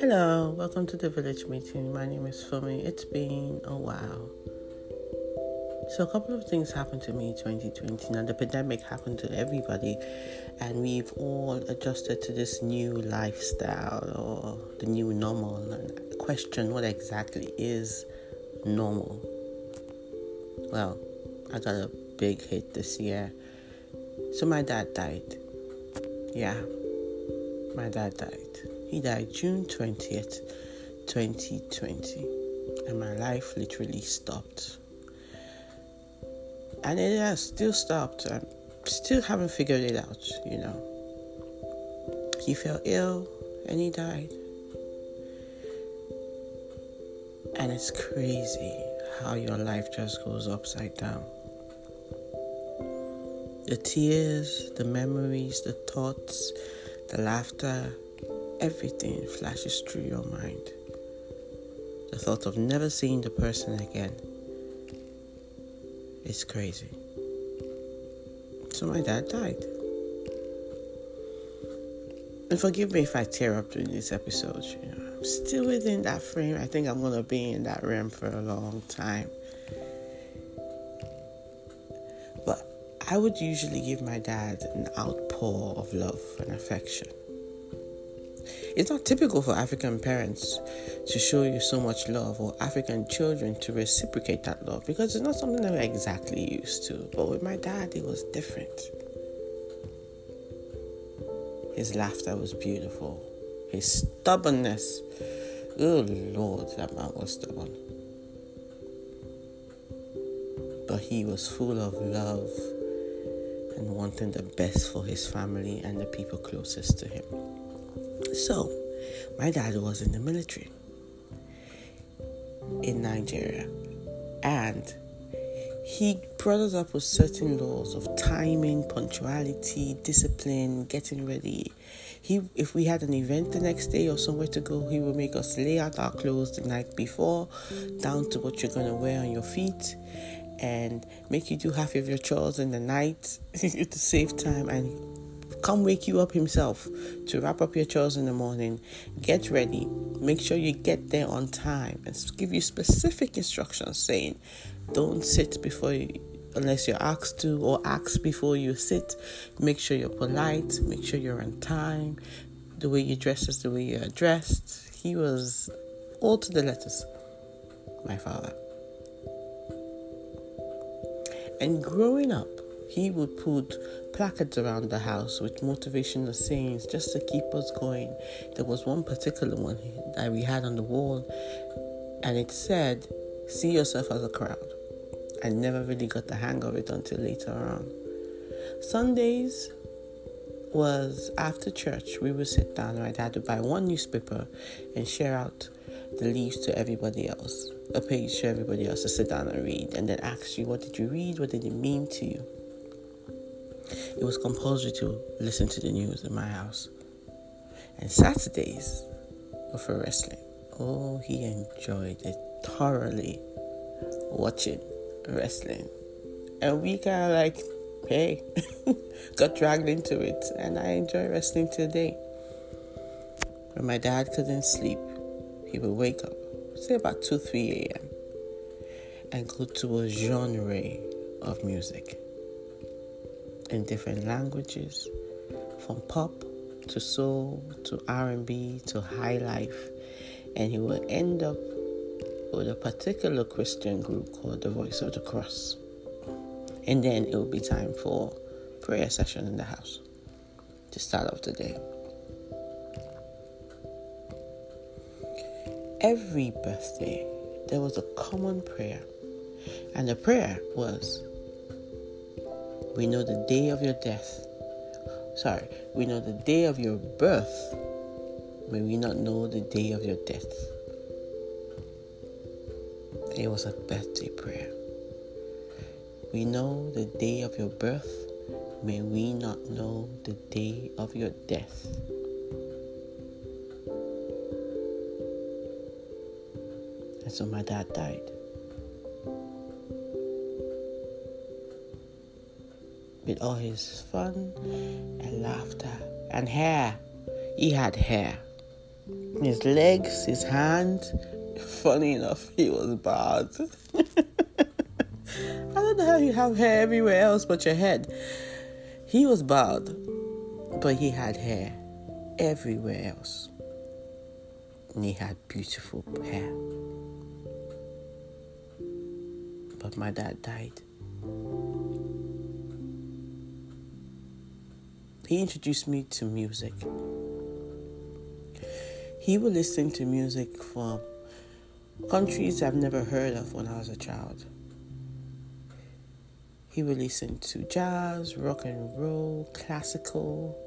Hello, welcome to the village meeting. My name is Fumi. It's been a while. So, a couple of things happened to me in 2020. Now, the pandemic happened to everybody, and we've all adjusted to this new lifestyle or the new normal and question what exactly is normal. Well, I got a big hit this year. So, my dad died. Yeah, my dad died. He died June 20th, 2020, and my life literally stopped. And it has still stopped. I still haven't figured it out, you know. He fell ill and he died. And it's crazy how your life just goes upside down. The tears, the memories, the thoughts, the laughter, everything flashes through your mind. The thought of never seeing the person again is crazy. So my dad died. And forgive me if I tear up during this episode. You know, I'm still within that frame. I think I'm gonna be in that realm for a long time. I would usually give my dad an outpour of love and affection. It's not typical for African parents to show you so much love or African children to reciprocate that love because it's not something that we're exactly used to. But with my dad, it was different. His laughter was beautiful. His stubbornness, oh Lord, that man was stubborn. But he was full of love and wanting the best for his family and the people closest to him. So, my dad was in the military in Nigeria, and he brought us up with certain laws of timing, punctuality, discipline, getting ready. He, if we had an event the next day or somewhere to go, he would make us lay out our clothes the night before, down to what you're gonna wear on your feet, and make you do half of your chores in the night to save time and come wake you up himself to wrap up your chores in the morning, get ready, make sure you get there on time, and give you specific instructions saying, don't sit before you, unless you're asked to, or ask before you sit. Make sure you're polite, make sure you're on time. The way you dress is the way you're dressed. He was all to the letters, my father. And growing up, he would put placards around the house with motivational sayings just to keep us going. There was one particular one that we had on the wall, and it said, See yourself as a crowd. I never really got the hang of it until later on. Sundays was after church, we would sit down. My dad would buy one newspaper and share out the leaves to everybody else, a page for everybody else to sit down and read, and then ask you, What did you read? What did it mean to you? it was compulsory to listen to the news in my house. And Saturdays were for wrestling. Oh, he enjoyed it thoroughly watching wrestling. And we kind of like, hey, got dragged into it. And I enjoy wrestling today. When my dad couldn't sleep, he would wake up, say about 2 3 a.m., and go to a genre of music in different languages, from pop to soul to R&B to high life, and he will end up with a particular Christian group called the Voice of the Cross. And then it will be time for prayer session in the house to start off the day. Every birthday, there was a common prayer, and the prayer was we know the day of your death. Sorry, we know the day of your birth. May we not know the day of your death. It was a birthday prayer. We know the day of your birth. May we not know the day of your death. And so my dad died. with all his fun and laughter and hair. He had hair. His legs, his hands. Funny enough, he was bald. I don't know how you have hair everywhere else but your head. He was bald, but he had hair everywhere else. And he had beautiful hair. But my dad died. He introduced me to music. He would listen to music from countries I've never heard of when I was a child. He would listen to jazz, rock and roll, classical.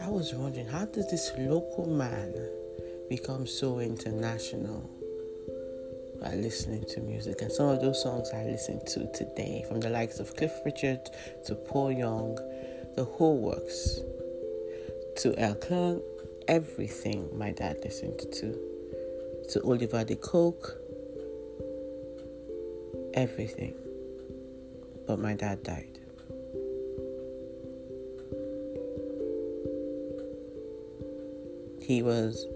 I was wondering, how does this local man become so international by listening to music? And some of those songs I listen to today, from the likes of Cliff Richard to Paul Young, the whole works, to El Klang, everything my dad listened to, to Oliver De Coque, everything but my dad died. He was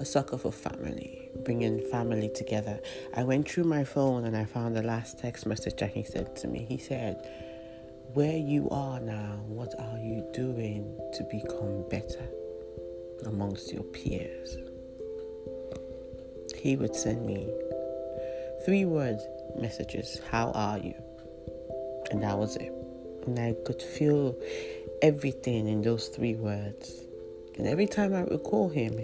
a sucker for family, bringing family together. I went through my phone and I found the last text message that he sent to me. He said, Where you are now, what are you doing to become better amongst your peers? He would send me three word messages How are you? And that was it. And I could feel everything in those three words. And every time I would call him,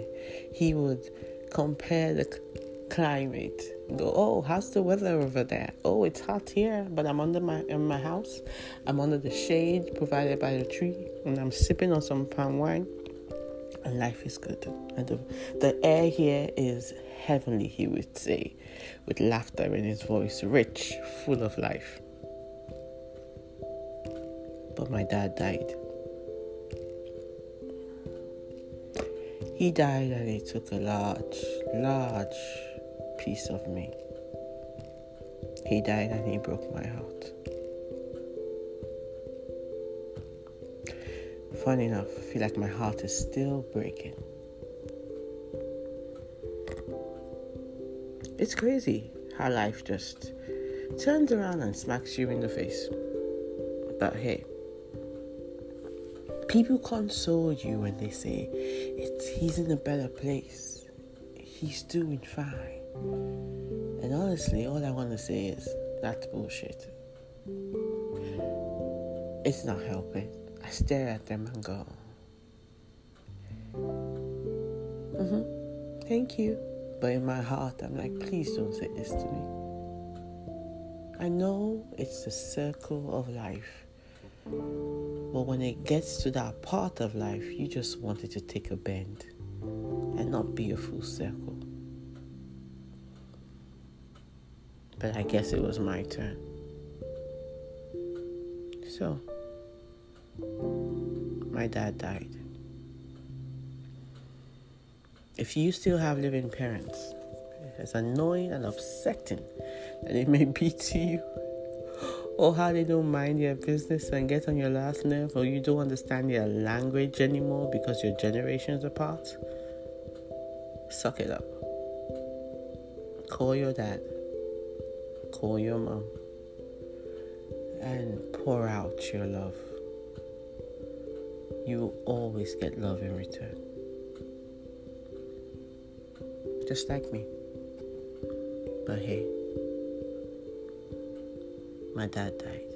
he would compare the climate. Go, oh, how's the weather over there? Oh, it's hot here, but I'm under my in my house. I'm under the shade provided by the tree, and I'm sipping on some palm wine, and life is good. And the, the air here is heavenly, he would say, with laughter in his voice, rich, full of life but my dad died. He died and he took a large, large piece of me. He died and he broke my heart. Funny enough, I feel like my heart is still breaking. It's crazy how life just turns around and smacks you in the face. But hey, People console you when they say he's in a better place. He's doing fine. And honestly, all I want to say is that's bullshit. It's not helping. I stare at them and go, mm-hmm, thank you. But in my heart, I'm like, please don't say this to me. I know it's the circle of life but when it gets to that part of life, you just want it to take a bend and not be a full circle. But I guess it was my turn. So, my dad died. If you still have living parents, as annoying and upsetting that it may be to you, or how they don't mind your business and get on your last nerve, or you don't understand their language anymore because your generations apart, suck it up. Call your dad, call your mom, and pour out your love. You always get love in return. Just like me. But hey, my dad died.